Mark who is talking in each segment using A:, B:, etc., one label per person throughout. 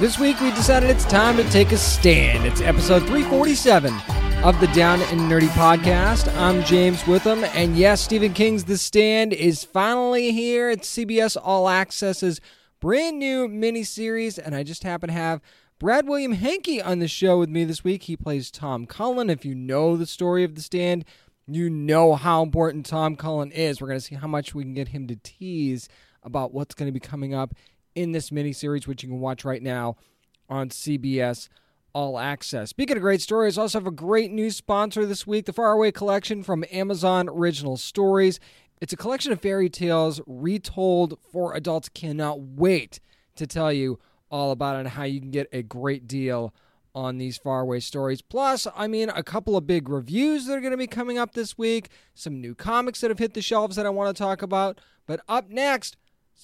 A: This week we decided it's time to take a stand. It's episode 347 of the Down and Nerdy podcast. I'm James Witham, and yes, Stephen King's The Stand is finally here. It's CBS All Access's brand new miniseries, and I just happen to have Brad William Henke on the show with me this week. He plays Tom Cullen. If you know the story of The Stand, you know how important Tom Cullen is. We're going to see how much we can get him to tease about what's going to be coming up in this miniseries, which you can watch right now on CBS All Access. Speaking of great stories, I also have a great new sponsor this week the Faraway Collection from Amazon Original Stories. It's a collection of fairy tales retold for adults. Cannot wait to tell you all about it and how you can get a great deal on these faraway stories. Plus, I mean, a couple of big reviews that are going to be coming up this week, some new comics that have hit the shelves that I want to talk about. But up next,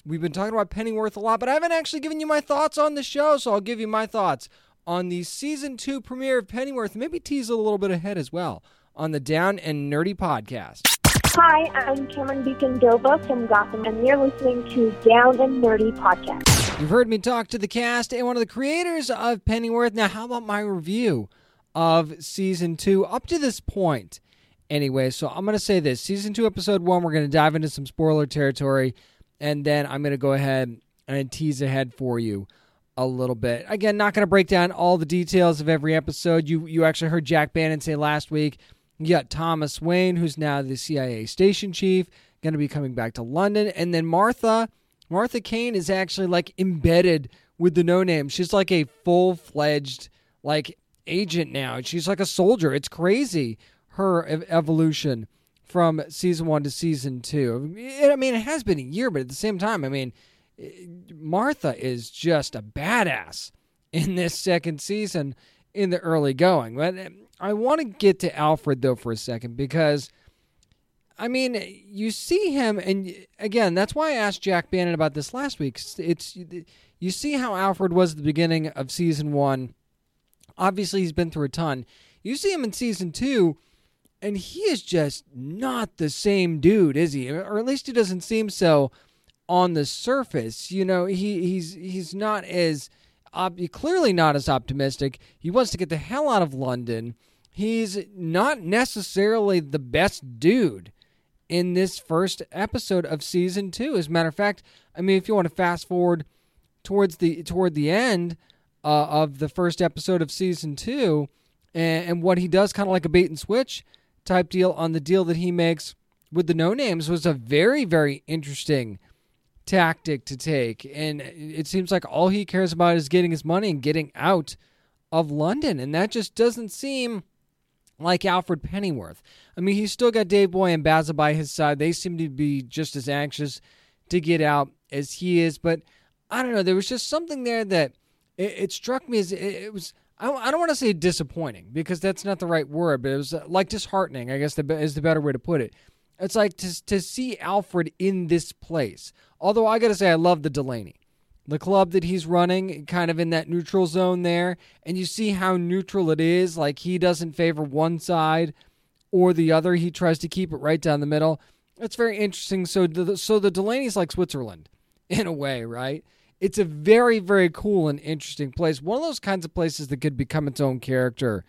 A: We've been talking about Pennyworth a lot, but I haven't actually given you my thoughts on the show, so I'll give you my thoughts on the season two premiere of Pennyworth. Maybe tease a little bit ahead as well on the Down and Nerdy podcast.
B: Hi, I'm Cameron Bicondova from Gotham, and you're listening to Down and Nerdy podcast.
A: You've heard me talk to the cast and one of the creators of Pennyworth. Now, how about my review of season two up to this point? Anyway, so I'm going to say this season two, episode one, we're going to dive into some spoiler territory and then I'm going to go ahead and tease ahead for you a little bit. Again, not going to break down all the details of every episode. You you actually heard Jack Bannon say last week. You got Thomas Wayne, who's now the CIA station chief, going to be coming back to London, and then Martha. Martha Kane is actually like embedded with the No Name. She's like a full fledged like agent now. She's like a soldier. It's crazy her evolution from season one to season two. I mean, it has been a year, but at the same time, I mean, Martha is just a badass in this second season in the early going. But um, I want to get to Alfred though for a second because. I mean, you see him, and again, that's why I asked Jack Bannon about this last week. It's you see how Alfred was at the beginning of season one. Obviously, he's been through a ton. You see him in season two, and he is just not the same dude, is he? Or at least he doesn't seem so on the surface. You know, he he's he's not as op- clearly not as optimistic. He wants to get the hell out of London. He's not necessarily the best dude in this first episode of season two. As a matter of fact, I mean, if you want to fast forward towards the toward the end uh, of the first episode of season two, and, and what he does, kind of like a bait and switch type deal on the deal that he makes with the no names was a very, very interesting tactic to take. And it seems like all he cares about is getting his money and getting out of London. And that just doesn't seem like Alfred Pennyworth. I mean, he's still got Dave Boy and Basil by his side. They seem to be just as anxious to get out as he is. But I don't know. There was just something there that it, it struck me as it, it was I don't want to say disappointing because that's not the right word, but it was uh, like disheartening, I guess the, is the better way to put it. It's like to, to see Alfred in this place. Although I got to say, I love the Delaney. The club that he's running, kind of in that neutral zone there, and you see how neutral it is. Like he doesn't favor one side or the other. He tries to keep it right down the middle. It's very interesting. So, the, so the Delaney's like Switzerland, in a way, right? It's a very, very cool and interesting place. One of those kinds of places that could become its own character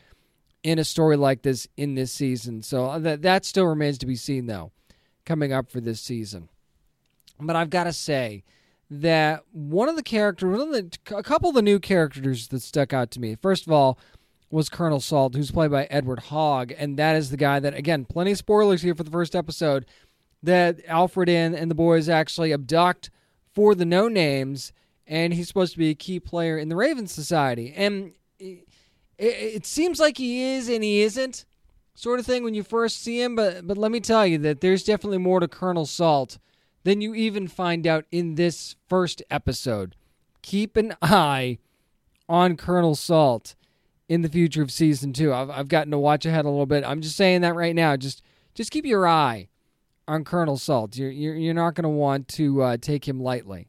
A: in a story like this in this season. So uh, that that still remains to be seen, though, coming up for this season. But I've got to say that one of the characters, one of the, a couple of the new characters that stuck out to me. First of all, was Colonel Salt, who's played by Edward Hogg, and that is the guy that, again, plenty of spoilers here for the first episode, that Alfred and, and the boys actually abduct for the no names, and he's supposed to be a key player in the Raven Society. And it, it seems like he is and he isn't, sort of thing when you first see him. But but let me tell you that there's definitely more to Colonel Salt than you even find out in this first episode. Keep an eye on Colonel Salt in the future of season two. I've, I've gotten to watch ahead a little bit. I'm just saying that right now. Just just keep your eye on Colonel Salt. You're you're, you're not going to want to uh, take him lightly.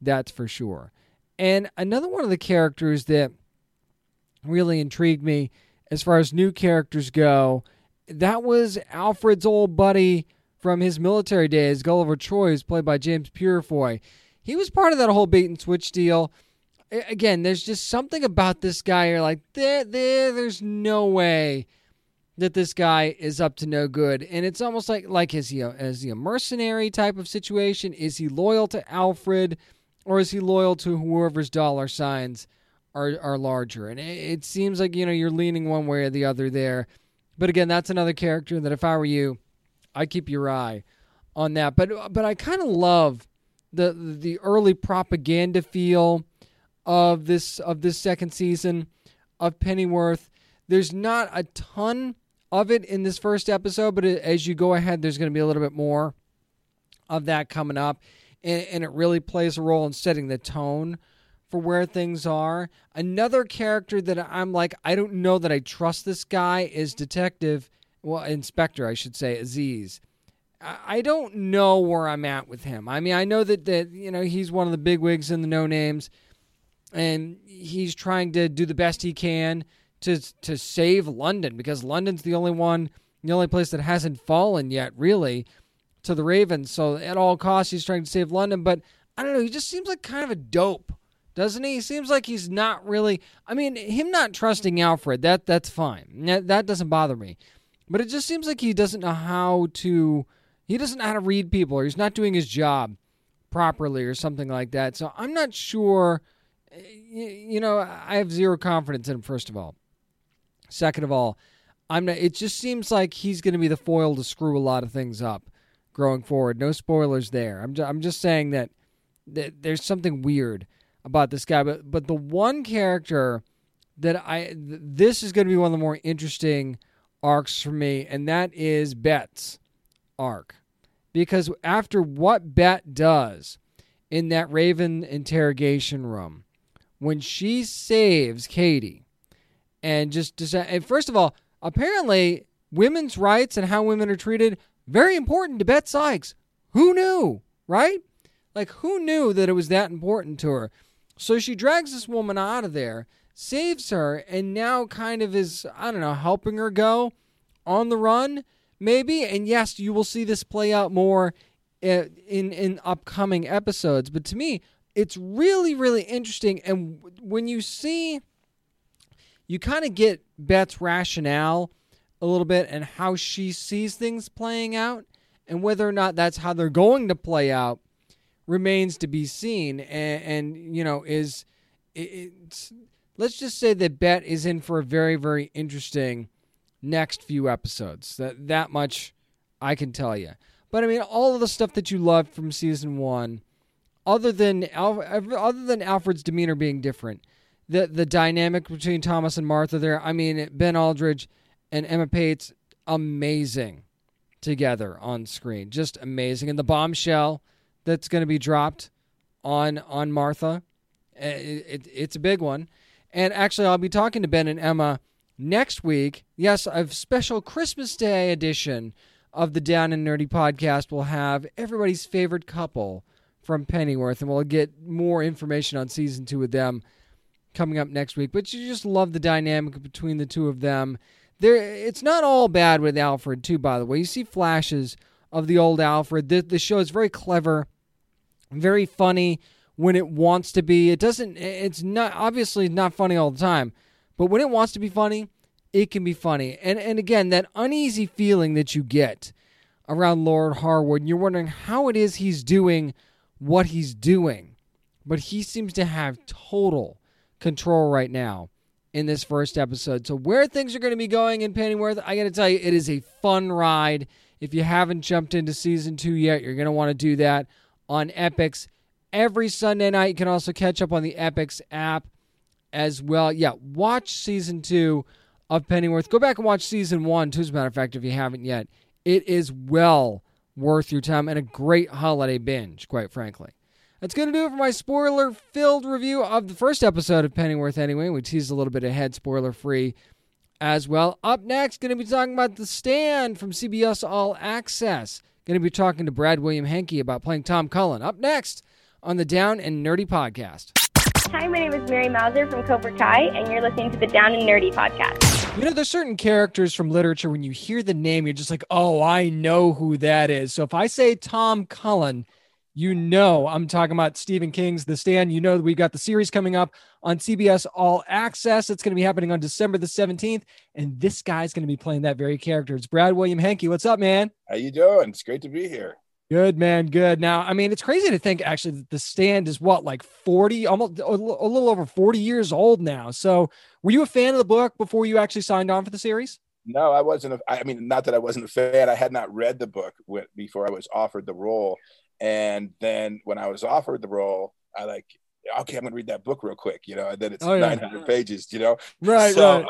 A: That's for sure. And another one of the characters that really intrigued me as far as new characters go, that was Alfred's old buddy from his military days, Gulliver Troy, who's played by James Purefoy. He was part of that whole bait and switch deal again, there's just something about this guy. You're like, there, there, there's no way that this guy is up to no good. And it's almost like, like is he a, is he a mercenary type of situation? Is he loyal to Alfred, or is he loyal to whoever's dollar signs are are larger? And it, it seems like you know you're leaning one way or the other there. But again, that's another character that if I were you, I'd keep your eye on that. But but I kind of love the the early propaganda feel of this of this second season of Pennyworth. There's not a ton of it in this first episode, but as you go ahead, there's going to be a little bit more of that coming up, and, and it really plays a role in setting the tone for where things are. Another character that I'm like, I don't know that I trust this guy is Detective, well, Inspector, I should say, Aziz. I don't know where I'm at with him. I mean, I know that that you know he's one of the big wigs in the no names and he's trying to do the best he can to to save London because London's the only one, the only place that hasn't fallen yet, really, to the Ravens. So at all costs, he's trying to save London. But I don't know. He just seems like kind of a dope, doesn't he? He seems like he's not really. I mean, him not trusting Alfred that that's fine. That, that doesn't bother me. But it just seems like he doesn't know how to. He doesn't know how to read people, or he's not doing his job properly, or something like that. So I'm not sure you know, I have zero confidence in him. First of all, second of all, I'm not, it just seems like he's going to be the foil to screw a lot of things up growing forward. No spoilers there. I'm just, I'm just saying that, that there's something weird about this guy. But but the one character that I this is going to be one of the more interesting arcs for me, and that is Bet's arc, because after what Bet does in that Raven interrogation room when she saves Katie and just and first of all, apparently women's rights and how women are treated very important to Bet Sykes. Who knew, right? Like who knew that it was that important to her? So she drags this woman out of there, saves her, and now kind of is I don't know helping her go on the run, maybe. And yes, you will see this play out more uh, in in upcoming episodes. But to me, it's really really interesting and when you see you kind of get Bet's rationale a little bit and how she sees things playing out and whether or not that's how they're going to play out remains to be seen. And, and you know is it's let's just say that Bet is in for a very very interesting next few episodes. That that much I can tell you but I mean all of the stuff that you loved from season 1 other than Al- other than Alfred's demeanor being different, the the dynamic between Thomas and Martha there. I mean, Ben Aldridge and Emma Paetz, amazing together on screen, just amazing. And the bombshell that's going to be dropped on on Martha, eh, it, it, it's a big one. And actually, I'll be talking to Ben and Emma next week. Yes, a special Christmas Day edition of the Down and Nerdy podcast will have everybody's favorite couple from Pennyworth, and we'll get more information on season two with them coming up next week. But you just love the dynamic between the two of them. There, it's not all bad with Alfred too. By the way, you see flashes of the old Alfred. The, the show is very clever, very funny when it wants to be. It doesn't. It's not obviously not funny all the time, but when it wants to be funny, it can be funny. And and again, that uneasy feeling that you get around Lord Harwood, and you're wondering how it is he's doing what he's doing. But he seems to have total control right now in this first episode. So, where things are going to be going in Pennyworth, I got to tell you, it is a fun ride. If you haven't jumped into season two yet, you're going to want to do that on Epix every Sunday night. You can also catch up on the Epix app as well. Yeah, watch season two of Pennyworth. Go back and watch season one, too, as a matter of fact, if you haven't yet. It is well worth your time and a great holiday binge, quite frankly. That's going to do it for my spoiler filled review of the first episode of Pennyworth, anyway. We teased a little bit ahead, spoiler free as well. Up next, going to be talking about The Stand from CBS All Access. Going to be talking to Brad William Henke about playing Tom Cullen. Up next on the Down and Nerdy podcast.
C: Hi, my name is Mary Mouser from Cobra Kai, and you're listening to the Down and Nerdy podcast.
A: You know, there's certain characters from literature when you hear the name, you're just like, oh, I know who that is. So if I say Tom Cullen, you know I'm talking about Stephen King's The Stand. You know we've got the series coming up on CBS All Access. It's going to be happening on December the 17th, and this guy's going to be playing that very character. It's Brad William Henke. What's up, man?
D: How you doing? It's great to be here.
A: Good man, good. Now, I mean, it's crazy to think actually that the stand is what like 40, almost a little over 40 years old now. So, were you a fan of the book before you actually signed on for the series?
D: No, I wasn't. A, I mean, not that I wasn't a fan. I had not read the book before I was offered the role, and then when I was offered the role, I like, okay, I'm gonna read that book real quick, you know. And then it's oh, yeah. 900 pages, you know.
A: Right. So right.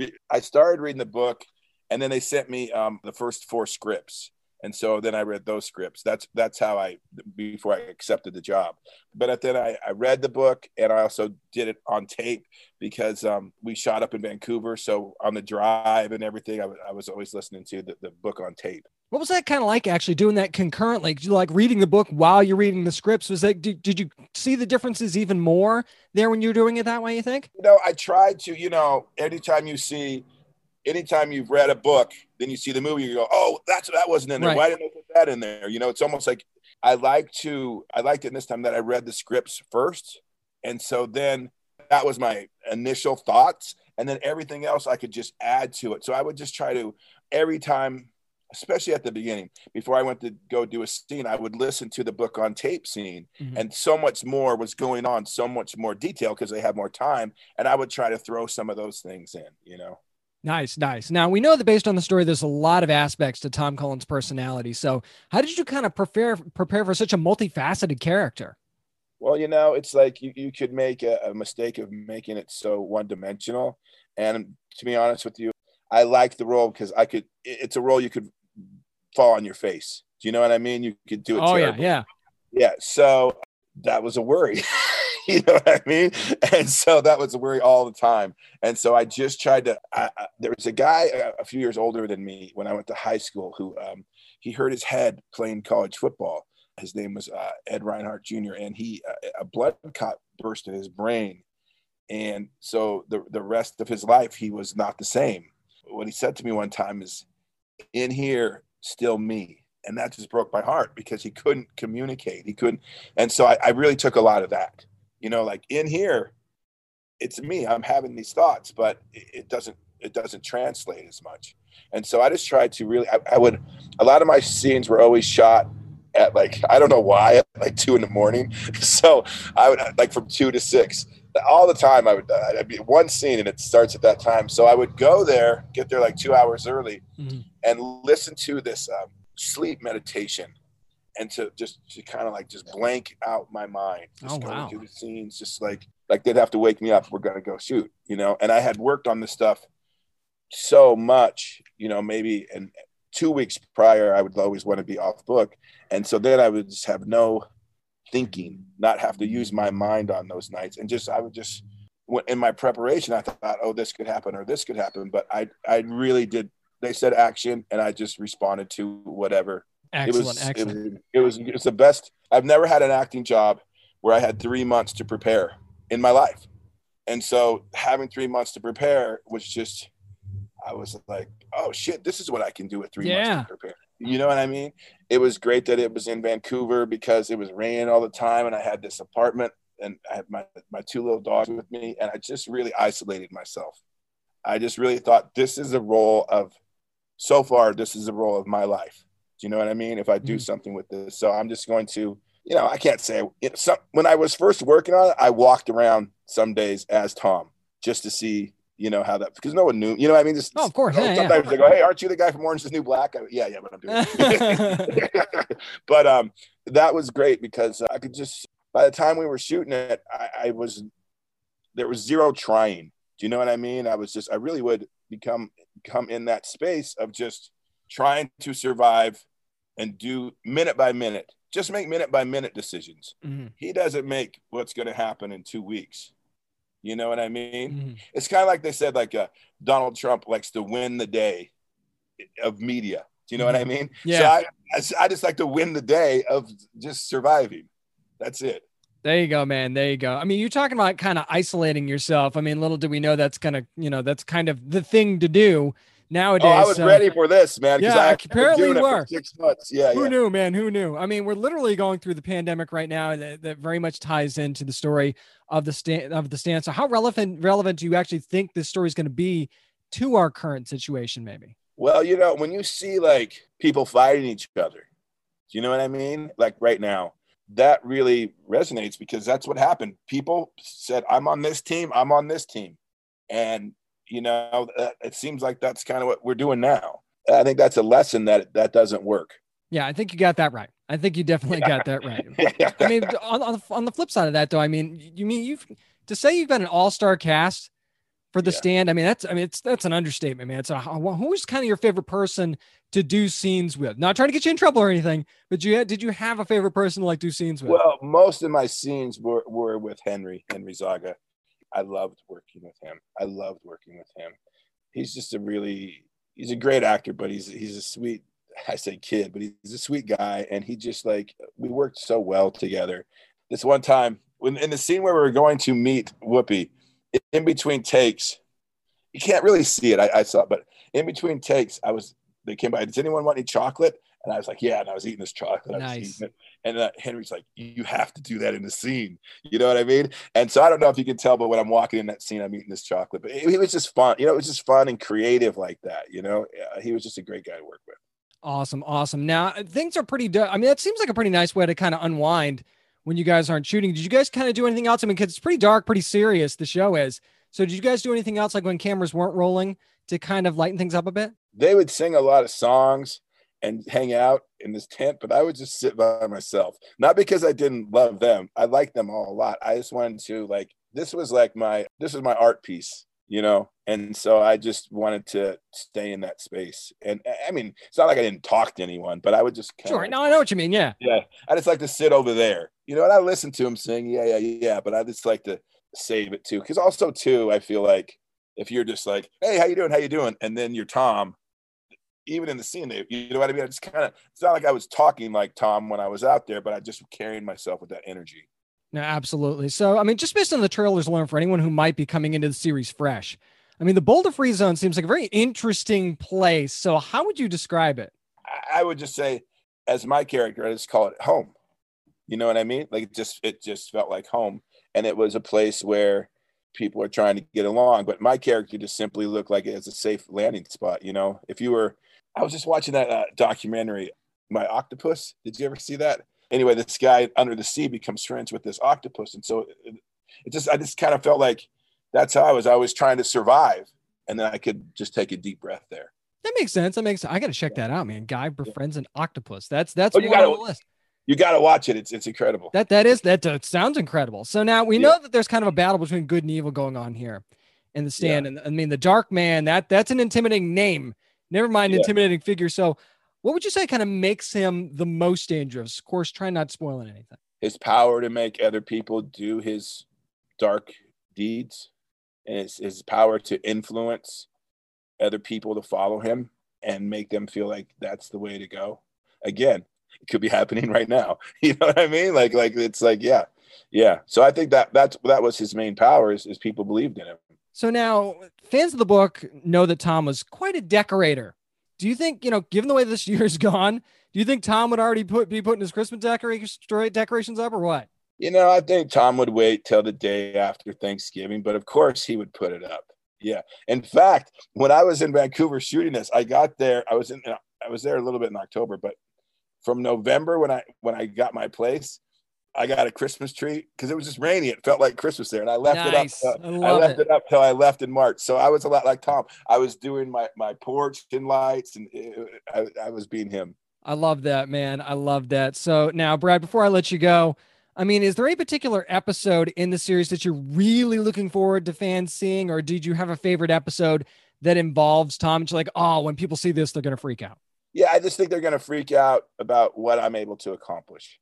D: Uh, I started reading the book, and then they sent me um, the first four scripts and so then I read those scripts. That's that's how I before I accepted the job. But then I, I read the book and I also did it on tape because um, we shot up in Vancouver. So on the drive and everything, I, w- I was always listening to the, the book on tape.
A: What was that kind of like actually doing that concurrently? Did you like reading the book while you're reading the scripts? Was that did, did you see the differences even more there when you're doing it that way? You think?
D: You know, I tried to. You know, anytime you see anytime you've read a book, then you see the movie, you go, "Oh, that's that wasn't in there. Right. Why didn't they put that in there?" You know, it's almost like I like to. I liked it this time that I read the scripts first, and so then that was my initial thoughts, and then everything else I could just add to it. So I would just try to every time. Especially at the beginning, before I went to go do a scene, I would listen to the book on tape scene, mm-hmm. and so much more was going on, so much more detail because they had more time, and I would try to throw some of those things in, you know.
A: Nice, nice. Now we know that based on the story, there's a lot of aspects to Tom Cullen's personality. So, how did you kind of prepare prepare for such a multifaceted character?
D: Well, you know, it's like you, you could make a, a mistake of making it so one dimensional. And to be honest with you, I like the role because I could. It's a role you could fall on your face. Do you know what I mean? You could do it.
A: Oh terrible. yeah,
D: yeah, yeah. So that was a worry. you know what I mean? And so that was a worry all the time. And so I just tried to. I, I, there was a guy a, a, few years older than me when I went to high school who um, he hurt his head playing college football. His name was uh, Ed Reinhardt Jr. and he uh, a blood clot burst in his brain, and so the the rest of his life he was not the same. What he said to me one time is, "In here, still me." and that just broke my heart because he couldn't communicate. He couldn't and so I, I, really took a lot of that. You know like in here it's me. I'm having these thoughts but it doesn't it doesn't translate as much. And so i just tried to really I, I, would a lot of my scenes were always shot at like i don't know why at like two in the morning. So i would like from two to six all the time i would i'd be one scene and it starts at that time. So i would go there get there like two hours early mm-hmm. And listen to this um, sleep meditation and to just to kind of like just blank out my mind, just
A: oh,
D: going
A: wow.
D: through the scenes, just like like they'd have to wake me up. We're gonna go shoot, you know. And I had worked on this stuff so much, you know, maybe and two weeks prior, I would always want to be off book, and so then I would just have no thinking, not have to use my mind on those nights, and just I would just in my preparation, I thought, oh, this could happen or this could happen, but I I really did. They said action, and I just responded to whatever
A: Excellent,
D: it was,
A: excellent.
D: It was, it was it's the best. I've never had an acting job where I had three months to prepare in my life, and so having three months to prepare was just, I was like, oh shit, this is what I can do with three
A: yeah.
D: months to prepare. You know what I mean? It was great that it was in Vancouver because it was raining all the time, and I had this apartment, and I had my my two little dogs with me, and I just really isolated myself. I just really thought this is a role of, so far, this is a role of my life do you know what I mean? If I do mm-hmm. something with this, so I'm just going to, you know, I can't say it, some, when I was first working on it, I walked around some days as Tom just to see, you know, how that because no one knew, you know, what I mean, just
A: oh, of course, yeah,
D: sometimes
A: yeah.
D: they go, "Hey, aren't you the guy from Orange Is New Black?" I, yeah, yeah, but I'm doing. but um, that was great because I could just by the time we were shooting it, I, I was there was zero trying. Do you know what I mean? I was just I really would become come in that space of just trying to survive and do minute by minute just make minute by minute decisions.
A: Mhm.
D: He doesn't make what's going to happen in two weeks. You know what I mean?
A: Mhm.
D: It's kind of like they said, like uh, Donald Trump likes to win the day of media. Do you know what I mean?
A: Yeah.
D: So I, I I just like to win the day of just surviving. That's it.
A: There you go, man. There you go. I mean, you're talking about kind of isolating yourself. I mean, little do we know that's kind of, you know, that's kind of the thing to do nowadays.
D: Oh, I was
A: so-
D: ready for this, man.
A: Yeah,
D: I-
A: apparently you were.
D: Six months. Yeah,
A: Who
D: yeah.
A: knew, man? Who knew? I mean, we're literally going through the pandemic right now, that, that very much ties into the story of the stand of the stand. So, how relevant relevant do you actually think this story is going to be to our current situation? Maybe.
D: Well, you know, when you see like people fighting each other, do you know what I mean? Like right now, that really resonates because that's what happened. People said, I'm on this team, I'm on this team. And, you know, uh, it seems like that's kind of what we're doing now. I think that's a lesson that that doesn't work.
A: Yeah, I think you got that right. I think you definitely got that right. I mean, on, on, the, on the flip side of that, though, I mean, you mean you've to say you've got an all star cast for the
D: Yeah.
A: stand. I mean, that's I mean, it's that's an understatement, man. It's a who's kind of your favorite person to do scenes with? Not trying to get you in trouble or anything, but you had, did you have a favorite person to like do scenes with?
D: Well, most of my scenes were, were with Henry, Henry Zaga. I loved working with him. I loved working with him. He's just a really, he's a great actor, but he's, he's a sweet, I say kid, but he's a sweet guy. And he just like, we worked so well together. This one time when in the scene where we were going to meet Whoopi, in between takes, you can't really see it. I, I saw it, but in between takes, I was, they came by, does anyone want any chocolate? And I was like, yeah. And I was eating this chocolate. I was
A: Nice.
D: eating it. And uh, Henry's like, you have to do that in the scene. You know what I mean? And so I don't know if you can tell, but when I'm walking in that scene, I'm eating this chocolate. But it, it was just fun. You know, it was just fun and creative like that. You know, Uh, he was just a great guy to work with.
A: Awesome, awesome. Now things are pretty. Do- I mean, that seems like a pretty nice way to kind of unwind when you guys aren't shooting. Did you guys kind of do anything else? I mean, because it's pretty dark, pretty serious. The show is. So, did you guys do anything else, like when cameras weren't rolling, to kind of lighten things up a bit?
D: They would sing a lot of songs and hang out in this tent, but I would just sit by myself. Not because I didn't love them. I liked them all a lot. I just wanted to like this was like my this was my art piece, you know. And so I just wanted to stay in that space. And I mean, it's not like I didn't talk to anyone, but I would just
A: Sure. No, I know what you mean. Yeah.
D: yeah, I just like to sit over there, you know, and I listen to him sing, yeah, yeah, yeah, but I just like to save it too, because also too, I feel like if you're just like, hey, how you doing, how you doing, and then you're Tom, even in the scene, you know what I mean? I just kind of, it's not like I was talking like Tom when I was out there, but I just carried myself with that energy.
A: No, absolutely. So, I mean, just based on the trailers alone, for anyone who might be coming into the series fresh, I mean, the Boulder Free Zone seems like a very interesting place. So, how would you describe it?
D: I, would just say, as my character, I just call it home. You know what I mean? Like it just, it just felt like home, and it was a place where people are trying to get along. But my character just simply looked like it's a safe landing spot. You know, if you were, I was just watching that uh, documentary, My Octopus. Did you ever see that? Anyway, this guy under the sea becomes friends with this octopus, and so it, it just, I just kind of felt like that's how I was. I was trying to survive, and then I could just take a deep breath there.
A: That makes sense. That makes. I got to check that out, man. Guy befriends an octopus. That's that's
D: Oh, you gotta-
A: on the list.
D: You got to watch it. It's it's incredible.
A: That that is that uh, sounds incredible. So now we
D: Yeah.
A: know that there's kind of a battle between good and evil going on here in the stand. And I mean, the Dark Man that that's an intimidating name. Never mind
D: Yeah.
A: intimidating figure. So, what would you say kind of makes him the most dangerous? Of course, try not spoiling anything.
D: his power to make other people do his dark deeds and his, his power to influence other people to follow him and make them feel like that's the way to go again it could be happening right now you know what i mean like like it's like yeah yeah so i think that that's that was his main power is, is people believed in him
A: So now, fans of the book know that Tom was quite a decorator. Do you think, you know, given the way this year's gone, do you think Tom would already put be putting his Christmas decorations decorations up or what?
D: You know, I think Tom would wait till the day after Thanksgiving, but of course he would put it up. Yeah. In fact, when I was in Vancouver shooting this, I got there. I was in. I was there a little bit in October, but from November when I when I got my place, I got a Christmas tree because it was just rainy. It felt like Christmas there, and I left
A: Nice.
D: it up.
A: I
D: uh, I,
A: love
D: left
A: it.
D: it. up till I left in March. So I was a lot like Tom. I was doing my my porch and lights, and it, I, I was being him.
A: I love that, man. I love that. So now, Brad, before I let you go, I mean, is there any particular episode in the series that you're really looking forward to fans seeing, or did you have a favorite episode that involves Tom? And you're like, oh, when people see this, they're gonna freak out.
D: yeah, I just think they're going to freak out about what I'm able to accomplish.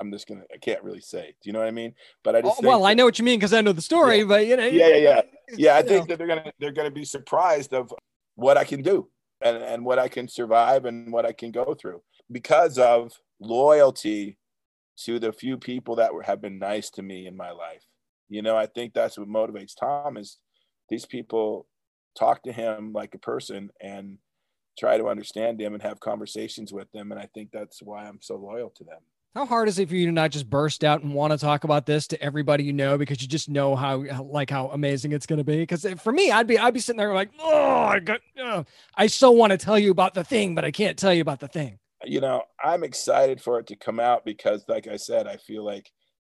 D: I'm just gonna. I can't really say. Do you know what I mean? But I just.
A: Oh, well,
D: think
A: I know what you mean because I know the story,
D: Yeah.
A: but you know,
D: Yeah, yeah, yeah. Yeah, I think
A: know.
D: that they're gonna they're gonna be surprised of what I can do and and what I can survive and what I can go through because of loyalty to the few people that were, have been nice to me in my life. You know, I think that's what motivates Tom is these people talk to him like a person and try to understand him and have conversations with them. And I think that's why I'm so loyal to them.
A: How hard is it for you to not just burst out and want to talk about this to everybody you know because you just know how, like how amazing it's going to be? Because eh, for me, I'd be I'd be sitting there like, oh, I got, oh, I so want to tell you about the thing, but I can't tell you about the thing.
D: you know, I'm excited for it to come out because, like I said, I feel like,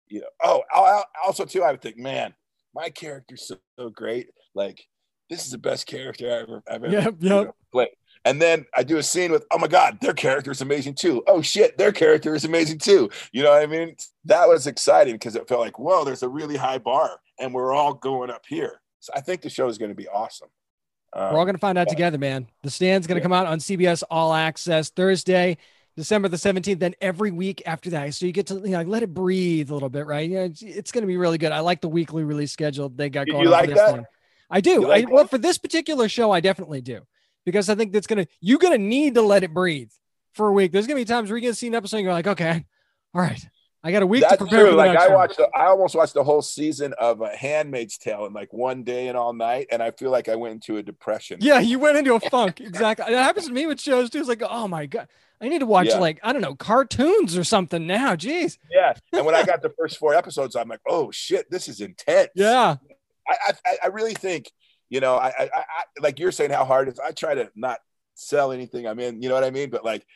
D: you know, oh, I'll, also too, I would think, man, my character's so, so great. Like, this is the best character I ever, I've ever
A: Yep,
D: you know, played. And then I do a scene with, oh my God, their character is amazing too. Oh shit, their character is amazing too. You know what I mean? That was exciting because it felt like, whoa, there's a really high bar and we're all going up here. So I think the show is going to be awesome. Um,
A: We're all going to find out
D: yeah.
A: together, man. The Stand's going to
D: Yeah.
A: come out on CBS All Access Thursday, December the 17th, then every week after that. So you get to you know, let it breathe a little bit, right? Yeah, it's, it's going to be really good. I like the weekly release schedule they got
D: You-
A: going
D: you
A: on
D: like
A: this
D: that?
A: one. I do.
D: Like
A: I, well, for this particular show, I definitely do because I think that's going to, you're going to need to let it breathe for a week. There's going to be times where you get to see an episode and you're like, okay, all right, I got a week to
D: That's
A: prepare
D: true. Like I watched, the, I almost watched the whole season of uh, *Handmaid's Tale* in like one day and all night, and I feel like I went into a depression.
A: Yeah, you went into a funk. Exactly. That happens to me with shows too. It's like, oh my God. I need to watch
D: Yeah.
A: like, I don't know, cartoons or something now. Jeez.
D: yeah. And when I got the first four episodes, I'm like, "Oh shit, this is intense."
A: Yeah.
D: I, I, I really think, you know, I, I, I, like you're saying how hard it is. I try to not sell anything I'm in. You know what I mean? But like,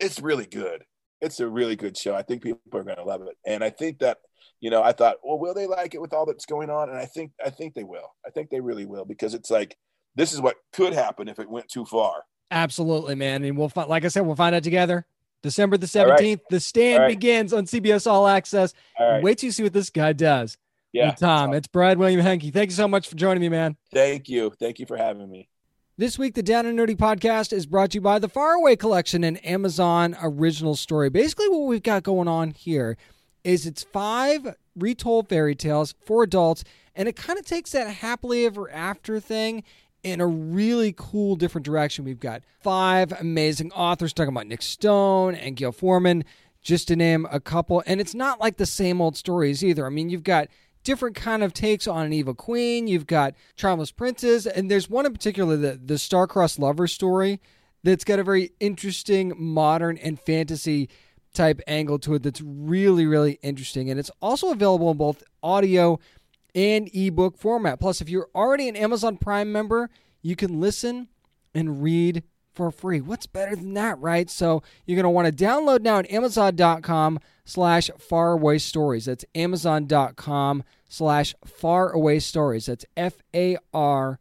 D: it's really good. It's a really good show. I think people are going to love it, and I think that. You know, I thought, well, will they like it with all that's going on? And I think, I think they will. I think they really will because it's like, this is what could happen if it went too far.
A: Absolutely, man. And we'll find, like I said, we'll find out together. December the
D: All right.
A: 17th, the stand
D: right.
A: begins on CBS All Access.
D: All right.
A: Wait till you see what this guy does.
D: Yeah.
A: Tom, it's Brad William Henke. Thank you so much for joining me, man.
D: Thank you. Thank you for having me.
A: This week, the Down and Nerdy podcast is brought to you by the Faraway Collection, an Amazon original story. Basically, what we've got going on here is it's five retold fairy tales for adults, and it kind of takes that happily ever after thing in a really cool, different direction. We've got five amazing authors talking about Nic Stone and Gayle Forman, just to name a couple. And it's not like the same old stories either. I mean, you've got different kind of takes on an evil queen. You've got Charmless Princes, and there's one in particular, the the Star-Crossed Lover story, that's got a very interesting modern and fantasy type angle to it. That's really really interesting, and it's also available in both audio and ebook format. Plus, if you're already an Amazon Prime member, you can listen and read for free. What's better than that, right? So you're going to want to download now at amazon.com slash faraway stories. That's amazon.com slash faraway stories. That's F-A-R-A-W-A-Y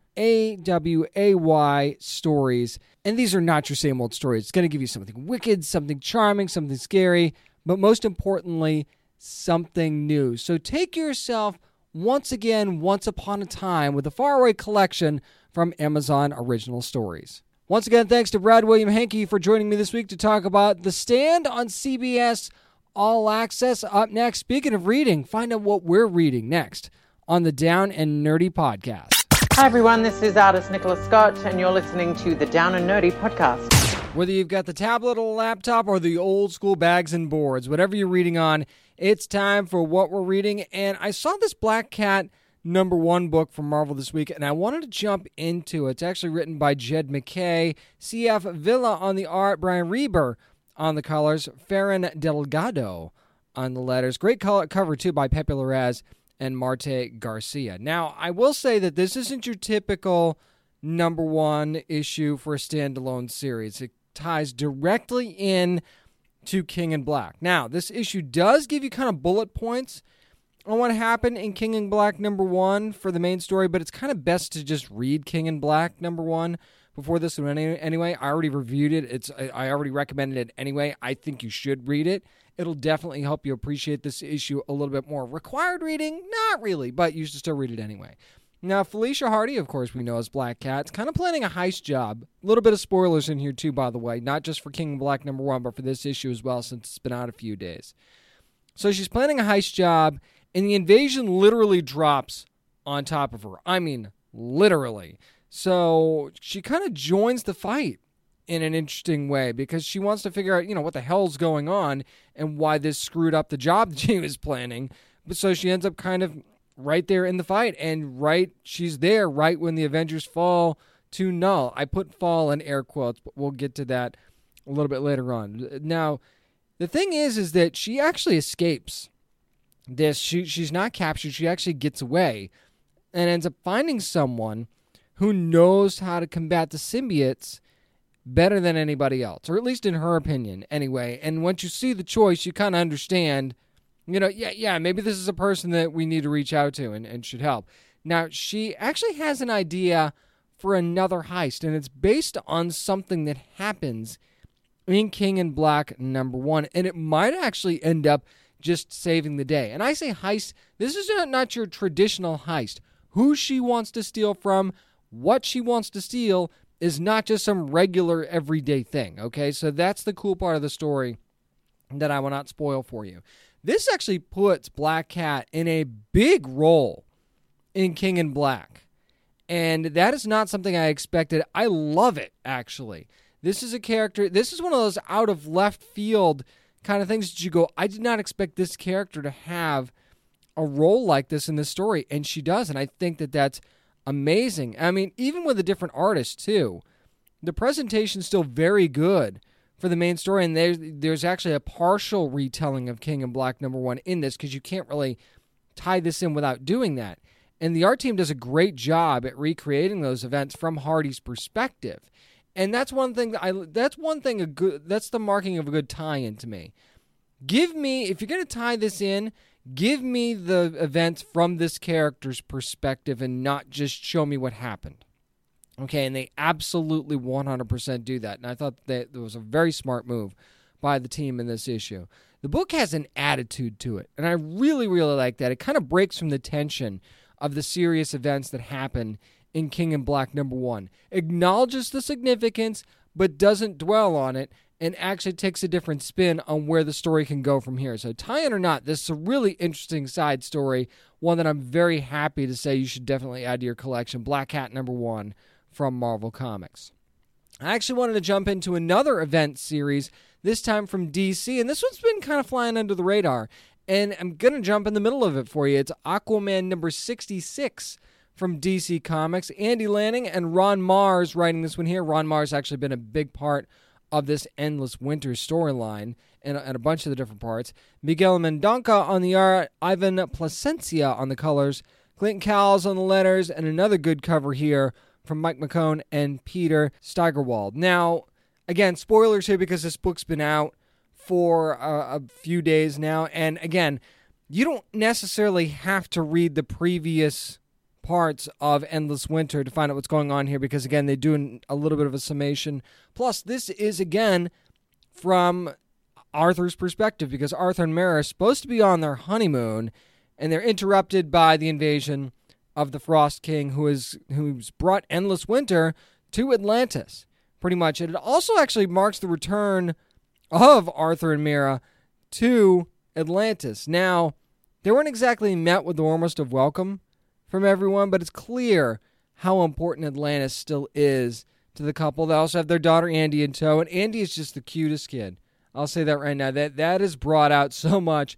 A: stories. And these are not your same old stories. It's going to give you something wicked, something charming, something scary, but most importantly, something new. So take yourself once again, once upon a time with the Faraway Collection from Amazon Original Stories. Once again, thanks to Brad William Henke for joining me this week to talk about The Stand on CBS All Access. Up next, speaking of reading, find out what we're reading next on the Down and Nerdy podcast.
E: Hi everyone, this is artist Nicola Scott, and you're listening to the Down and Nerdy podcast.
A: Whether you've got the tablet or laptop or the old school bags and boards, whatever you're reading on, it's time for what we're reading. And I saw this Black Cat number one book from Marvel this week, and I wanted to jump into it. It's actually written by Jed MacKay, C.F. Villa on the art, Brian Reber on the colors, Ferran Delgado on the letters. Great color cover too by Pepe Larraz and Marte Gracia. Now, I will say that this isn't your typical number one issue for a standalone series. It ties directly in to King in Black. Now, this issue does give you kind of bullet points on what happened in King in Black number one for the main story, but it's kind of best to just read King in Black number one before this one anyway. I already reviewed it. It's I already recommended it anyway. I think you should read it. It'll definitely help you appreciate this issue a little bit more. Required reading? Not really, but you should still read it anyway. Now, Felicia Hardy, of course, we know as Black Cat, kind of planning a heist job. A little bit of spoilers in here, too, by the way, not just for King in Black number one, but for this issue as well, since it's been out a few days. So she's planning a heist job, and the invasion literally drops on top of her. I mean, literally. So she kind of joins the fight in an interesting way because she wants to figure out, you know, what the hell's going on and why this screwed up the job that she was planning. But so she ends up kind of right there in the fight and right she's there right when the Avengers fall to null. I put fall in air quotes, but we'll get to that a little bit later on. Now, the thing is is that she actually escapes this. She she's not captured. She actually gets away and ends up finding someone who knows how to combat the symbiotes better than anybody else, or at least in her opinion, anyway. And once you see the choice, you kind of understand you know, yeah, yeah, maybe this is a person that we need to reach out to and, and should help. Now, she actually has an idea for another heist, and it's based on something that happens in King in Black number one, and it might actually end up just saving the day. And I say heist, this is not, your traditional heist. Who she wants to steal from, what she wants to steal, is not just some regular everyday thing, okay? So that's the cool part of the story that I will not spoil for you. This actually puts Black Cat in a big role in King in Black. And that is not something I expected. I love it, actually. This is a character, this is one of those out of left field kind of things that you go, I did not expect this character to have a role like this in this story. And she does. And I think that that's amazing. I mean, even with a different artist, too, the presentation's still very good for the main story, and there's there's actually a partial retelling of King in Black number one in this because you can't really tie this in without doing that. And the art team does a great job at recreating those events from Hardy's perspective, and that's one thing that I that's one thing a good that's the marking of a good tie-in to me. Give me if you're going to tie this in, give me the events from this character's perspective and not just show me what happened. Okay, and they absolutely 100% do that. And I thought that was a very smart move by the team in this issue. The book has an attitude to it, and I really, really like that. It kind of breaks from the tension of the serious events that happen in King in Black number one. Acknowledges the significance, but doesn't dwell on it, and actually takes a different spin on where the story can go from here. So, tie in or not, this is a really interesting side story, one that I'm very happy to say you should definitely add to your collection. Black Cat number one from Marvel Comics. I actually wanted to jump into another event series, this time from DC, and this one's been kind of flying under the radar. And I'm going to jump in the middle of it for you. It's Aquaman number 66 from DC Comics. Andy Lanning and Ron Marz writing this one here. Ron Marz actually been a big part of this Endless Winter storyline and, and, a bunch of the different parts. Miguel Mendonca on the art, Ivan Plascencia on the colors, Clint Cowles on the letters, and another good cover here from Mike McKone and Peter Steigerwald. Now, again, spoilers here because this book's been out for a, a few days now. And again, you don't necessarily have to read the previous parts of Endless Winter to find out what's going on here because, again, they do a little bit of a summation. Plus, this is, again, from Arthur's perspective because Arthur and Mera are supposed to be on their honeymoon and they're interrupted by the invasion of the Frost King, who is who's brought endless winter to Atlantis. Pretty much, it also actually marks the return of Arthur and Mera to Atlantis. Now, they weren't exactly met with the warmest of welcome from everyone, but it's clear how important Atlantis still is to the couple. They also have their daughter Andy in tow, and Andy is just the cutest kid. I'll say that right now. That that is brought out so much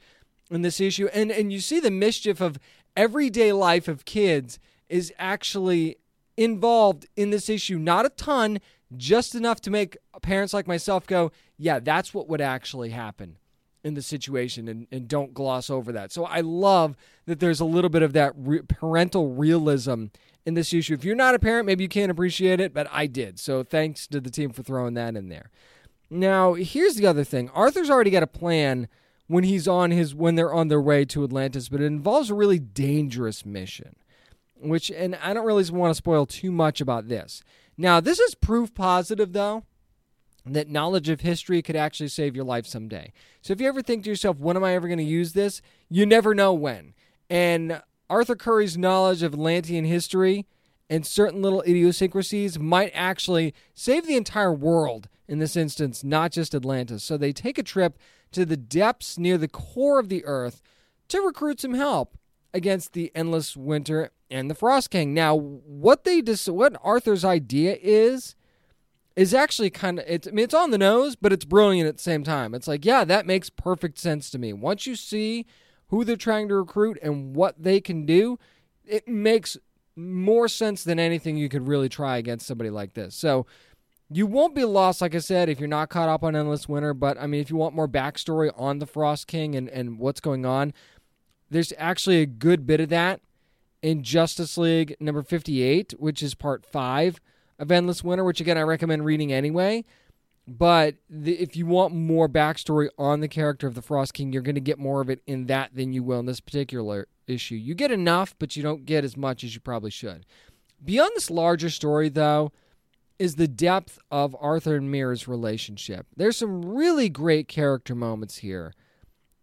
A: in this issue, and and you see the mischief of everyday life of kids is actually involved in this issue. Not a ton, just enough to make parents like myself go, yeah, that's what would actually happen in the situation and, and don't gloss over that. So I love that there's a little bit of that re- parental realism in this issue. If you're not a parent, maybe you can't appreciate it, but I did. So thanks to the team for throwing that in there. Now, here's the other thing Arthur's already got a plan when he's on his when they're on their way to Atlantis, but it involves a really dangerous mission. Which and I don't really want to spoil too much about this. Now, this is proof positive though that knowledge of history could actually save your life someday. So if you ever think to yourself, when am I ever going to use this? You never know when. And Arthur Curry's knowledge of Atlantean history and certain little idiosyncrasies might actually save the entire world in this instance, not just Atlantis. So they take a trip to the depths near the core of the earth to recruit some help against the endless winter and the Frost King. Now, what they dis- what Arthur's idea is is actually kind of it's I mean it's on the nose, but it's brilliant at the same time. It's like, yeah, that makes perfect sense to me. Once you see who they're trying to recruit and what they can do, it makes more sense than anything you could really try against somebody like this. So you won't be lost, like I said, if you're not caught up on Endless Winter. But I mean, if you want more backstory on the Frost King and, and what's going on, there's actually a good bit of that in Justice League number 58, which is part five of Endless Winter, which again I recommend reading anyway. But the, if you want more backstory on the character of the Frost King, you're going to get more of it in that than you will in this particular issue. You get enough, but you don't get as much as you probably should. Beyond this larger story, though, is the depth of Arthur and Mira's relationship. There's some really great character moments here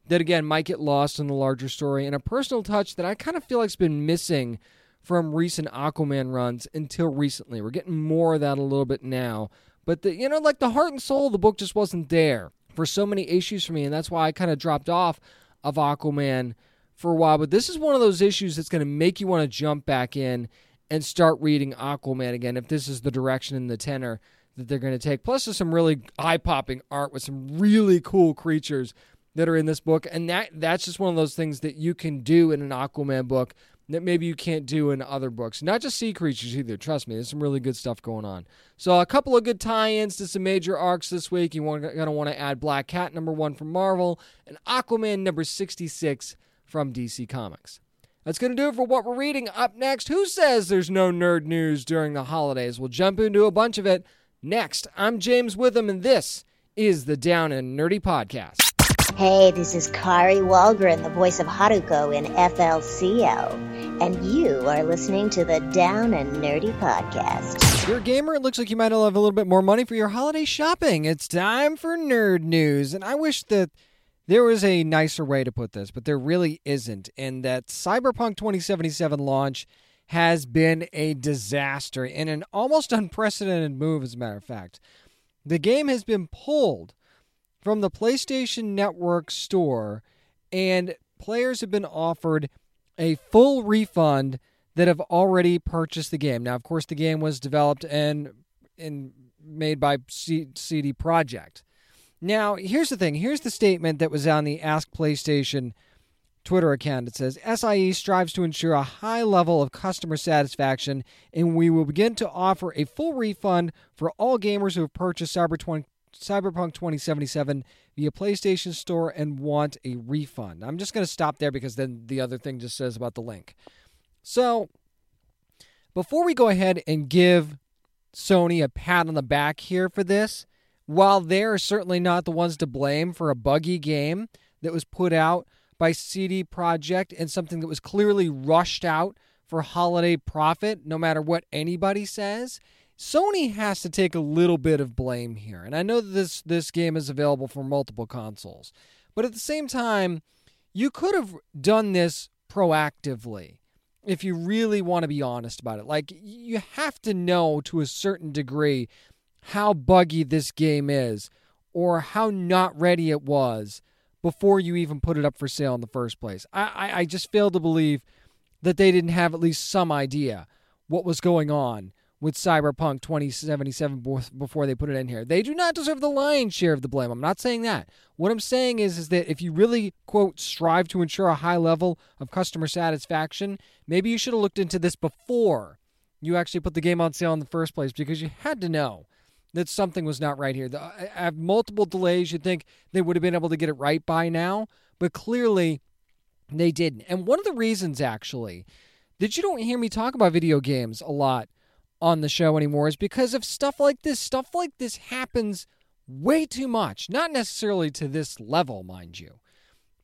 A: that, again, might get lost in the larger story, and a personal touch that I kind of feel like's been missing from recent Aquaman runs until recently. We're getting more of that a little bit now. But, the, you know, like the heart and soul of the book just wasn't there for so many issues for me, and that's why I kind of dropped off of Aquaman for a while, but this is one of those issues that's going to make you want to jump back in and start reading Aquaman again if this is the direction and the tenor that they're going to take. Plus, there's some really eye popping art with some really cool creatures that are in this book, and that that's just one of those things that you can do in an Aquaman book that maybe you can't do in other books. Not just sea creatures either. Trust me, there's some really good stuff going on. So a couple of good tie-ins to some major arcs this week. You're going to want to add Black Cat number one from Marvel and Aquaman number 66 from DC Comics. That's going to do it for what we're reading. Up next, who says there's no nerd news during the holidays? We'll jump into a bunch of it next. I'm James Witham, and this is the Down and Nerdy Podcast.
F: Hey, this is Kari Wahlgren, the voice of Haruko in FLCL, and you are listening to the Down and Nerdy Podcast.
A: You're a gamer, it looks like you might have a little bit more money for your holiday shopping. It's time for nerd news, and I wish that there was a nicer way to put this, but there really isn't. And that Cyberpunk 2077 launch has been a disaster in an almost unprecedented move, as a matter of fact. The game has been pulled from the PlayStation Network store, and players have been offered a full refund that have already purchased the game. Now, of course, the game was developed and, and made by CD Projekt. Now, here's the thing. Here's the statement that was on the Ask PlayStation Twitter account. It says SIE strives to ensure a high level of customer satisfaction, and we will begin to offer a full refund for all gamers who have purchased Cyber 20, Cyberpunk 2077 via PlayStation Store and want a refund. I'm just going to stop there because then the other thing just says about the link. So, before we go ahead and give Sony a pat on the back here for this, while they're certainly not the ones to blame for a buggy game that was put out by CD Projekt and something that was clearly rushed out for holiday profit, no matter what anybody says, Sony has to take a little bit of blame here. And I know that this this game is available for multiple consoles. But at the same time, you could have done this proactively if you really want to be honest about it. Like you have to know to a certain degree how buggy this game is or how not ready it was before you even put it up for sale in the first place. I, I, I just fail to believe that they didn't have at least some idea what was going on with Cyberpunk 2077 before they put it in here. They do not deserve the lion's share of the blame. I'm not saying that. What I'm saying is, is that if you really, quote, strive to ensure a high level of customer satisfaction, maybe you should have looked into this before you actually put the game on sale in the first place because you had to know that something was not right here. The, uh, I have multiple delays. You'd think they would have been able to get it right by now, but clearly they didn't. And one of the reasons, actually, that you don't hear me talk about video games a lot on the show anymore is because of stuff like this. Stuff like this happens way too much. Not necessarily to this level, mind you,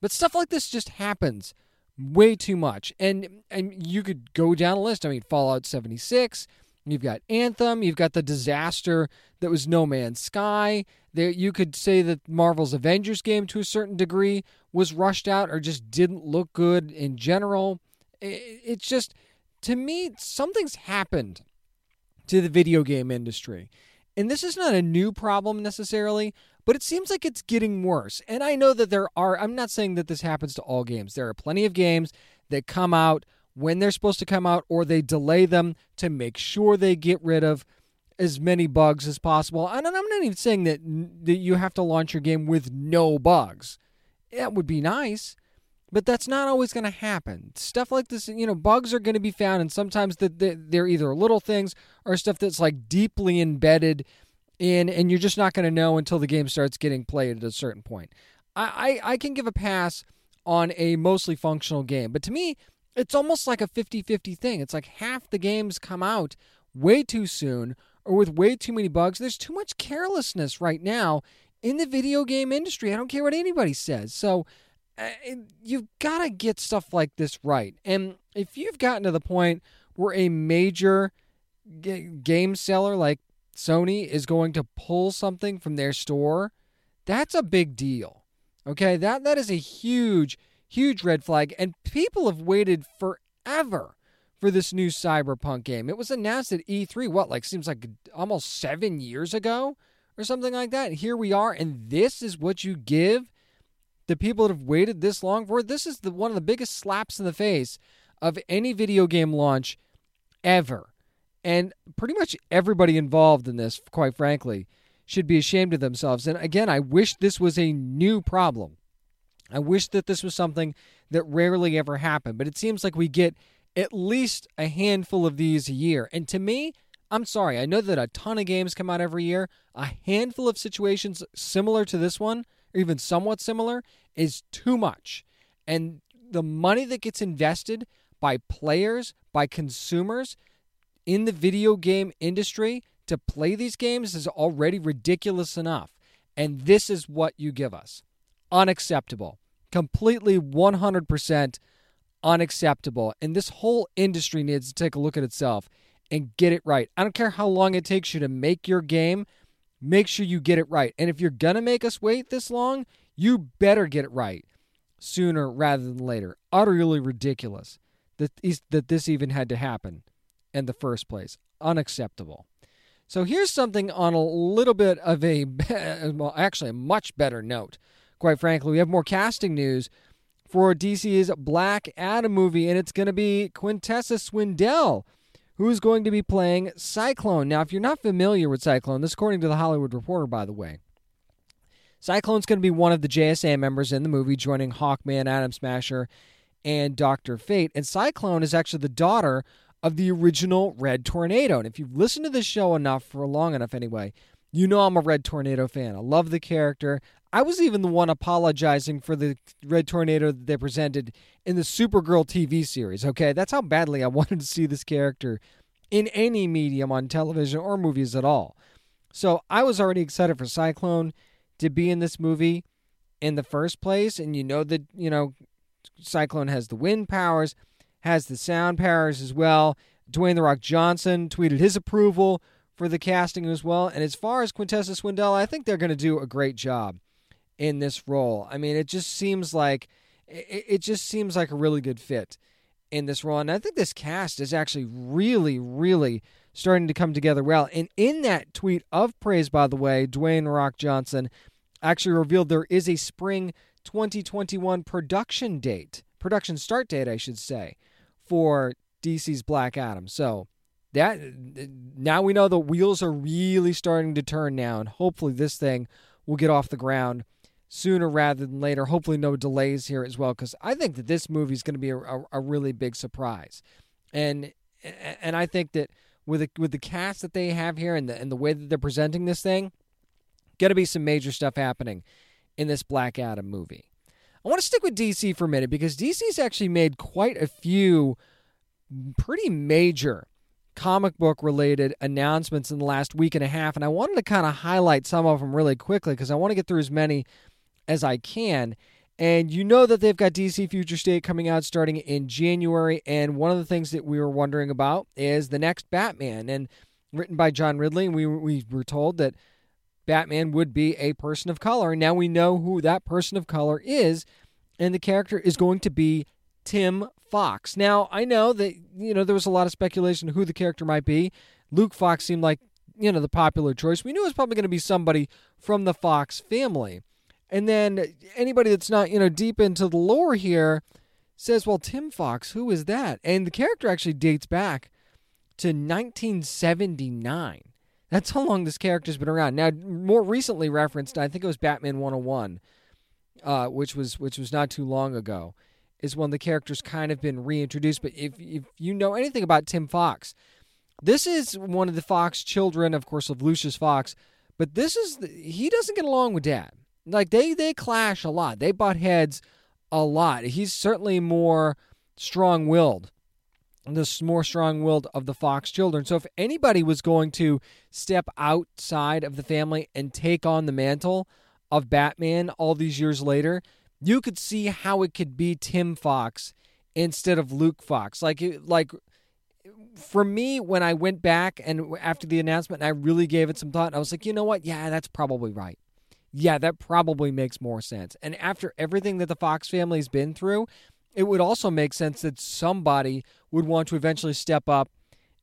A: but stuff like this just happens way too much. And and you could go down a list. I mean, Fallout 76. You've got Anthem. You've got the disaster that was No Man's Sky. There, you could say that Marvel's Avengers game, to a certain degree, was rushed out or just didn't look good in general. It's just, to me, something's happened to the video game industry. And this is not a new problem necessarily, but it seems like it's getting worse. And I know that there are, I'm not saying that this happens to all games. There are plenty of games that come out when they're supposed to come out or they delay them to make sure they get rid of as many bugs as possible. And I'm not even saying that, that you have to launch your game with no bugs. That would be nice, but that's not always going to happen. Stuff like this, you know, bugs are going to be found, and sometimes that they're either little things or stuff that's like deeply embedded in, and you're just not going to know until the game starts getting played at a certain point. I, I, I can give a pass on a mostly functional game, but to me, it's almost like a 50 50 thing. It's like half the games come out way too soon or with way too many bugs. There's too much carelessness right now in the video game industry. I don't care what anybody says. So you've got to get stuff like this right. And if you've gotten to the point where a major g- game seller like Sony is going to pull something from their store, that's a big deal. Okay, that that is a huge huge red flag and people have waited forever for this new Cyberpunk game. It was announced at E3 what like seems like almost 7 years ago or something like that. Here we are and this is what you give the people that have waited this long for. This is the one of the biggest slaps in the face of any video game launch ever. And pretty much everybody involved in this, quite frankly, should be ashamed of themselves. And again, I wish this was a new problem. I wish that this was something that rarely ever happened, but it seems like we get at least a handful of these a year. And to me, I'm sorry, I know that a ton of games come out every year. A handful of situations similar to this one, or even somewhat similar, is too much. And the money that gets invested by players, by consumers in the video game industry to play these games is already ridiculous enough. And this is what you give us. Unacceptable completely 100% unacceptable. And this whole industry needs to take a look at itself and get it right. I don't care how long it takes you to make your game, make sure you get it right. And if you're going to make us wait this long, you better get it right sooner rather than later. Utterly ridiculous that, that this even had to happen in the first place. Unacceptable. So here's something on a little bit of a, well, actually, a much better note quite frankly. We have more casting news for DC's Black Adam movie, and it's going to be Quintessa Swindell who's going to be playing Cyclone. Now, if you're not familiar with Cyclone, this according to the Hollywood Reporter, by the way. Cyclone's going to be one of the JSA members in the movie, joining Hawkman, Atom Smasher, and Doctor Fate. And Cyclone is actually the daughter of the original Red Tornado. And if you've listened to this show enough, for long enough anyway, you know I'm a Red Tornado fan. I love the character. I was even the one apologizing for the Red Tornado that they presented in the Supergirl TV series. Okay, that's how badly I wanted to see this character in any medium on television or movies at all. So I was already excited for Cyclone to be in this movie in the first place. And you know that, you know, Cyclone has the wind powers, has the sound powers as well. Dwayne The Rock Johnson tweeted his approval for the casting as well. And as far as Quintessa Swindell, I think they're going to do a great job in this role. I mean, it just seems like it, it just seems like a really good fit in this role. And I think this cast is actually really, really starting to come together well. And in that tweet of praise, by the way, Dwayne Rock Johnson actually revealed there is a spring 2021 production date, production start date, I should say, for DC's Black Adam. So that now we know the wheels are really starting to turn now, and hopefully this thing will get off the ground sooner rather than later. Hopefully, no delays here as well, because I think that this movie is going to be a, a, a, really big surprise, and and I think that with the, with the cast that they have here and the and the way that they're presenting this thing, going to be some major stuff happening in this Black Adam movie. I want to stick with DC for a minute because DC's actually made quite a few pretty major comic book related announcements in the last week and a half, and I wanted to kind of highlight some of them really quickly because I want to get through as many as I can. And you know that they've got DC Future State coming out starting in January. And one of the things that we were wondering about is the next Batman. And written by John Ridley, and we, we were told that Batman would be a person of color. And now we know who that person of color is. And the character is going to be Tim Fox. Now, I know that, you know, there was a lot of speculation who the character might be. Luke Fox seemed like, you know, the popular choice. We knew it was probably going to be somebody from the Fox family. And then anybody that's not, you know, deep into the lore here says, well, Tim Fox, who is that? And the character actually dates back to 1979. That's how long this character's been around. Now, more recently referenced, I think it was Batman 101, uh, which was which was not too long ago, is when the character's kind of been reintroduced. But if if you know anything about Tim Fox, this is one of the Fox children, of course, of Lucius Fox. But this is the, he doesn't get along with Dad. Like they they clash a lot. They butt heads a lot. He's certainly more strong-willed the more strong-willed of the Fox children. So if anybody was going to step outside of the family and take on the mantle of Batman all these years later, you could see how it could be Tim Fox instead of Luke Fox. Like like for me when I went back and after the announcement and I really gave it some thought, I was like, "You know what? Yeah, that's probably right." Yeah, that probably makes more sense. And after everything that the Fox family's been through, it would also make sense that somebody would want to eventually step up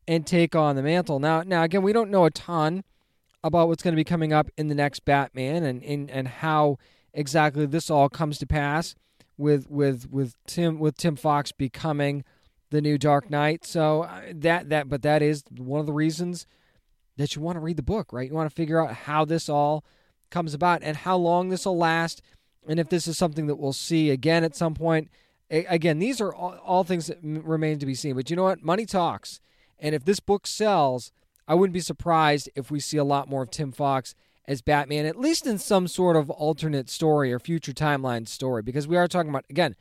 A: and take on the mantle. Now, now again, we don't know a ton about what's going to be coming up in the next Batman and and, and how exactly this all comes to pass with with with Tim with Tim Fox becoming the new Dark Knight. So uh, that that but that is one of the reasons that you want to read the book, right? You want to figure out how this all comes about and how long this will last and if this is something that we'll see again at some point again, these are all, all things that remain to be seen. But you know what? Money talks. And if this book sells, I wouldn't be surprised if we see a lot more of Tim Fox as Batman, at least in some sort of alternate story or future timeline story, because we are talking about, again,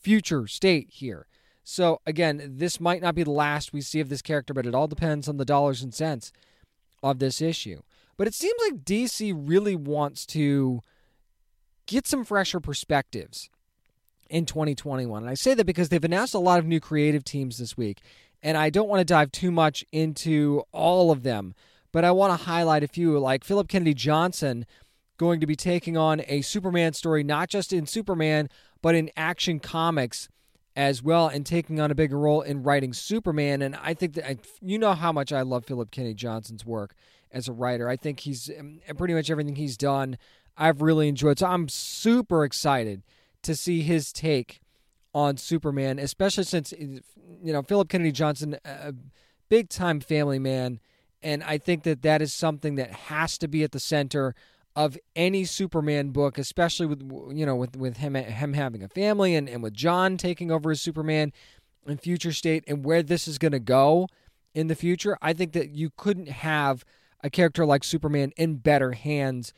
A: future state here. So, again, this might not be the last we see of this character, but it all depends on the dollars and cents of this issue. But it seems like DC really wants to get some fresher perspectives in 2021. And I say that because they've announced a lot of new creative teams this week. And I don't want to dive too much into all of them, but I want to highlight a few, like Philip Kennedy Johnson going to be taking on a Superman story, not just in Superman, but in action comics as well, and taking on a bigger role in writing Superman. And I think that I, you know how much I love Philip Kennedy Johnson's work as a writer. I think he's um, pretty much everything he's done. I've really enjoyed. So I'm super excited to see his take on Superman, especially since you know Philip Kennedy Johnson, a big time family man, and I think that that is something that has to be at the center of any Superman book, especially with you know with with him him having a family and and with John taking over as Superman in future state and where this is going to go in the future. I think that you couldn't have a character like Superman in better hands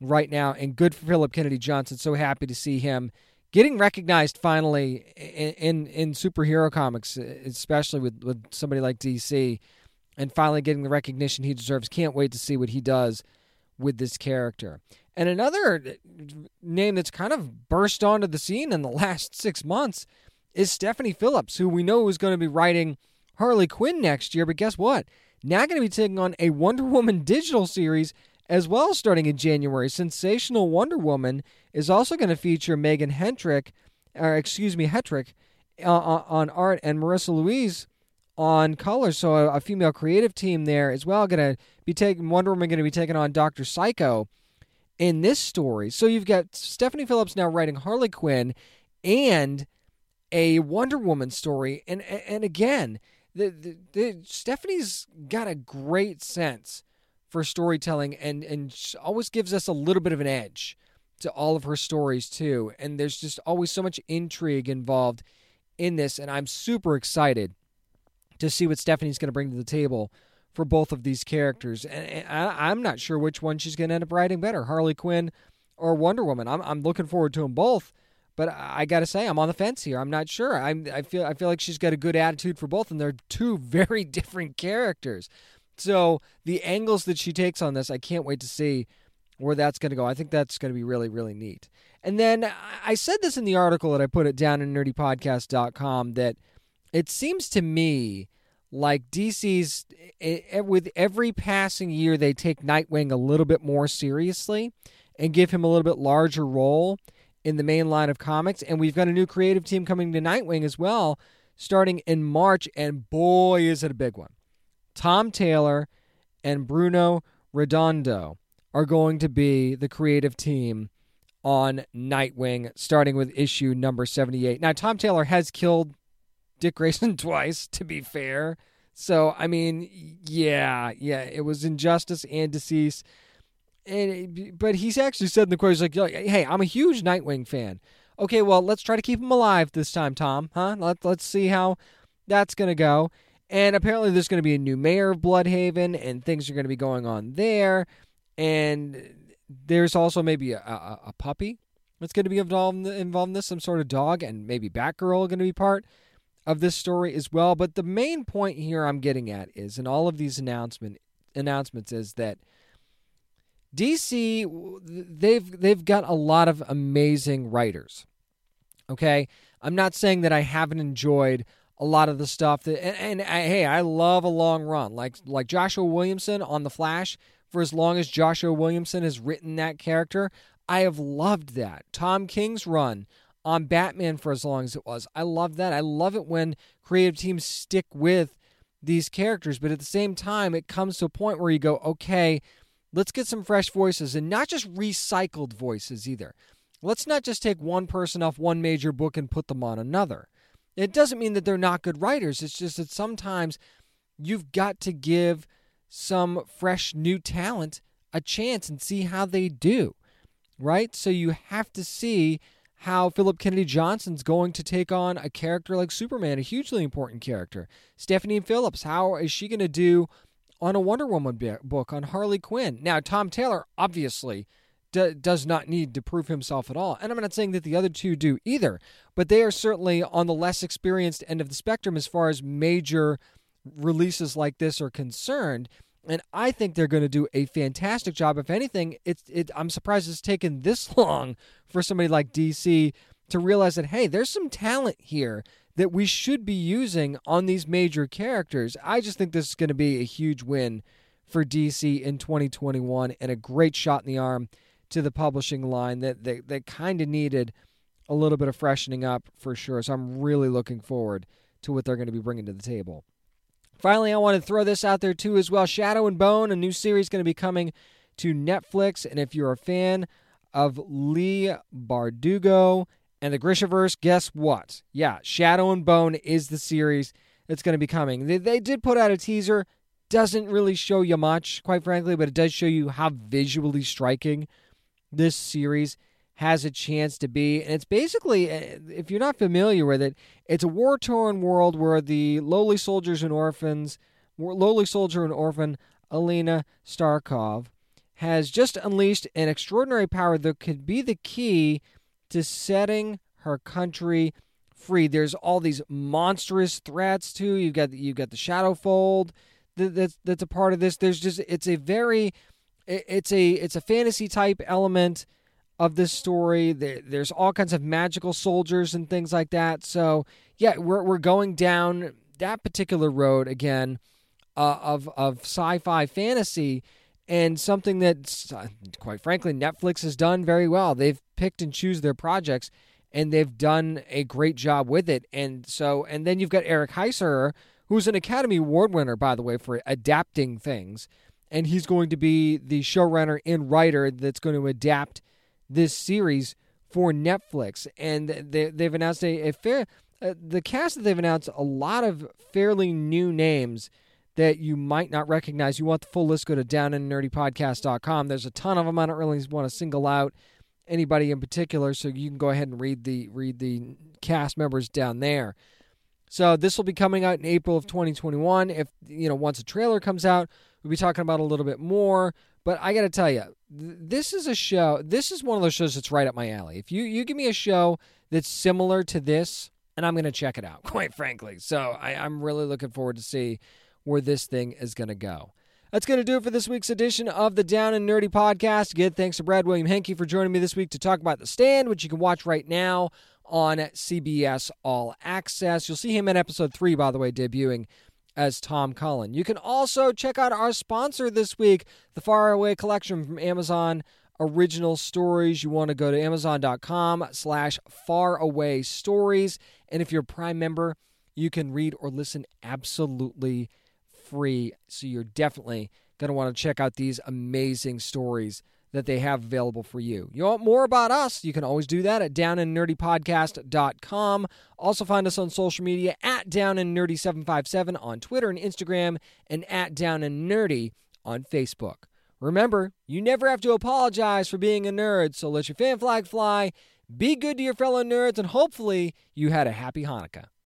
A: right now. And good for Philip Kennedy Johnson. So happy to see him getting recognized finally in, in, in superhero comics, especially with, with somebody like DC, and finally getting the recognition he deserves. Can't wait to see what he does with this character. And another name that's kind of burst onto the scene in the last six months is Stephanie Phillips, who we know is going to be writing Harley Quinn next year. But guess what? Now going to be taking on a Wonder Woman digital series as well, starting in January, Sensational Wonder Woman is also going to feature Meghan Hentrick, or excuse me, Hetrick, uh, uh, on art and Marissa Louise on color. So a, a female creative team there as well. Going to be taking Wonder Woman going to be taking on Doctor Psycho in this story. So you've got Stephanie Phillips now writing Harley Quinn and a Wonder Woman story, and and again, the, the, the Stephanie's got a great sense for storytelling and and always gives us a little bit of an edge to all of her stories too and there's just always so much intrigue involved in this and I'm super excited to see what Stephanie's going to bring to the table for both of these characters and, I, am not sure which one she's going to end up writing better Harley Quinn or Wonder Woman I'm I'm looking forward to them both but I got to say I'm on the fence here. I'm not sure. I'm I feel I feel like she's got a good attitude for both and they're two very different characters. So the angles that she takes on this, I can't wait to see where that's going to go. I think that's going to be really, really neat. And then I said this in the article that I put it downandnerdypodcast.com that it seems to me like DC's eh, eh, with every passing year they take Nightwing a little bit more seriously and give him a little bit larger role in the main line of comics. And we've got a new creative team coming to Nightwing as well, starting in March. And boy, is it a big one. Tom Taylor and Bruno Redondo are going to be the creative team on Nightwing, starting with issue number 78. Now, Tom Taylor has killed Dick Grayson twice, to be fair. So, I mean, yeah, yeah, it was injustice and DCeased. And, but he's actually said in the quote, he's like, hey, I'm a huge Nightwing fan. Okay, well, let's try to keep him alive this time, Tom, huh? Let, let's see how that's going to go. And apparently, there's going to be a new mayor of Blüdhaven, and things are going to be going on there. And there's also maybe a, a, a puppy that's going to be involved in, involved in this, some sort of dog, and maybe Batgirl going to be part of this story as well. But the main point here I'm getting at is, in all of these announcement announcements, is that DC they've they've got a lot of amazing writers. Okay, I'm not saying that I haven't enjoyed a lot of the stuff that and, and I, hey i love a long run like like joshua williamson on the flash for as long as joshua williamson has written that character i have loved that tom king's run on batman for as long as it was i love that i love it when creative teams stick with these characters but at the same time it comes to a point where you go okay let's get some fresh voices and not just recycled voices either let's not just take one person off one major book and put them on another it doesn't mean that they're not good writers. It's just that sometimes you've got to give some fresh new talent a chance and see how they do. Right? So you have to see how Philip Kennedy Johnson's going to take on a character like Superman, a hugely important character. Stephanie Phillips, how is she going to do on a Wonder Woman book on Harley Quinn? Now, Tom Taylor, obviously, d- does not need to prove himself at all. And I'm not saying that the other two do either, but they are certainly on the less experienced end of the spectrum as far as major releases like this are concerned. And I think they're going to do a fantastic job. If anything, it's it, I'm surprised it's taken this long for somebody like DC to realize that hey, there's some talent here that we should be using on these major characters. I just think this is going to be a huge win for DC in 2021 and a great shot in the arm to the publishing line that they, they kind of needed a little bit of freshening up for sure. So I'm really looking forward to what they're going to be bringing to the table. Finally, I want to throw this out there too as well. Shadow and Bone, a new series going to be coming to Netflix. And if you're a fan of Leigh Bardugo and the Grishaverse, guess what? Yeah, Shadow and Bone is the series that's going to be coming. They, they did put out a teaser. Doesn't really show you much, quite frankly, but it does show you how visually striking this series has a chance to be. And it's basically, uh, if you're not familiar with it, it's a war torn world where the lowly soldiers and orphans, lowly soldier and orphan Alina Starkov, has just unleashed an extraordinary power that could be the key to setting her country free. There's all these monstrous threats too. You've got you've got the Shadowfold that's that's a part of this. There's just it's a very it's a it's a fantasy type element of this story. There, there's all kinds of magical soldiers and things like that. So yeah, we're we're going down that particular road again uh, of of sci-fi fantasy and something that quite frankly Netflix has done very well. They've picked and choose their projects and they've done a great job with it. And so and then you've got Eric Heisserer, who's an Academy Award winner by the way for adapting things and he's going to be the showrunner and writer that's going to adapt this series for Netflix. And they, they've announced a, a fair uh, the cast that they've announced a lot of fairly new names that you might not recognize. You want the full list? Go to downandnerdypodcast.com. There's a ton of them. I don't really want to single out anybody in particular, so you can go ahead and read the read the cast members down there. So this will be coming out in April of 2021. If you know once a trailer comes out, We'll be talking about a little bit more. But I got to tell you, this is a show. This is one of those shows that's right up my alley. If you you give me a show that's similar to this, and I'm going to check it out, quite frankly. So I, I'm really looking forward to see where this thing is going to go. That's going to do it for this week's edition of the Down and Nerdy podcast. Again, thanks to Brad William Henke for joining me this week to talk about The Stand, which you can watch right now on CBS All Access. You'll see him in episode three, by the way, debuting as Tom Cullen. You can also check out our sponsor this week, the Faraway Collection from Amazon original stories, you want to go to amazon.com slash faraway stories. And if you're a Prime member, you can read or listen absolutely free. So you're definitely going to want to check out these amazing stories that they have available for you. You want more about us? You can always do that at downandnerdypodcast.com. Also find us on social media at downandnerdy757 on Twitter and Instagram and at downandnerdy on Facebook. Remember, you never have to apologize for being a nerd, so let your fan flag fly, be good to your fellow nerds, and hopefully you had a happy Hanukkah.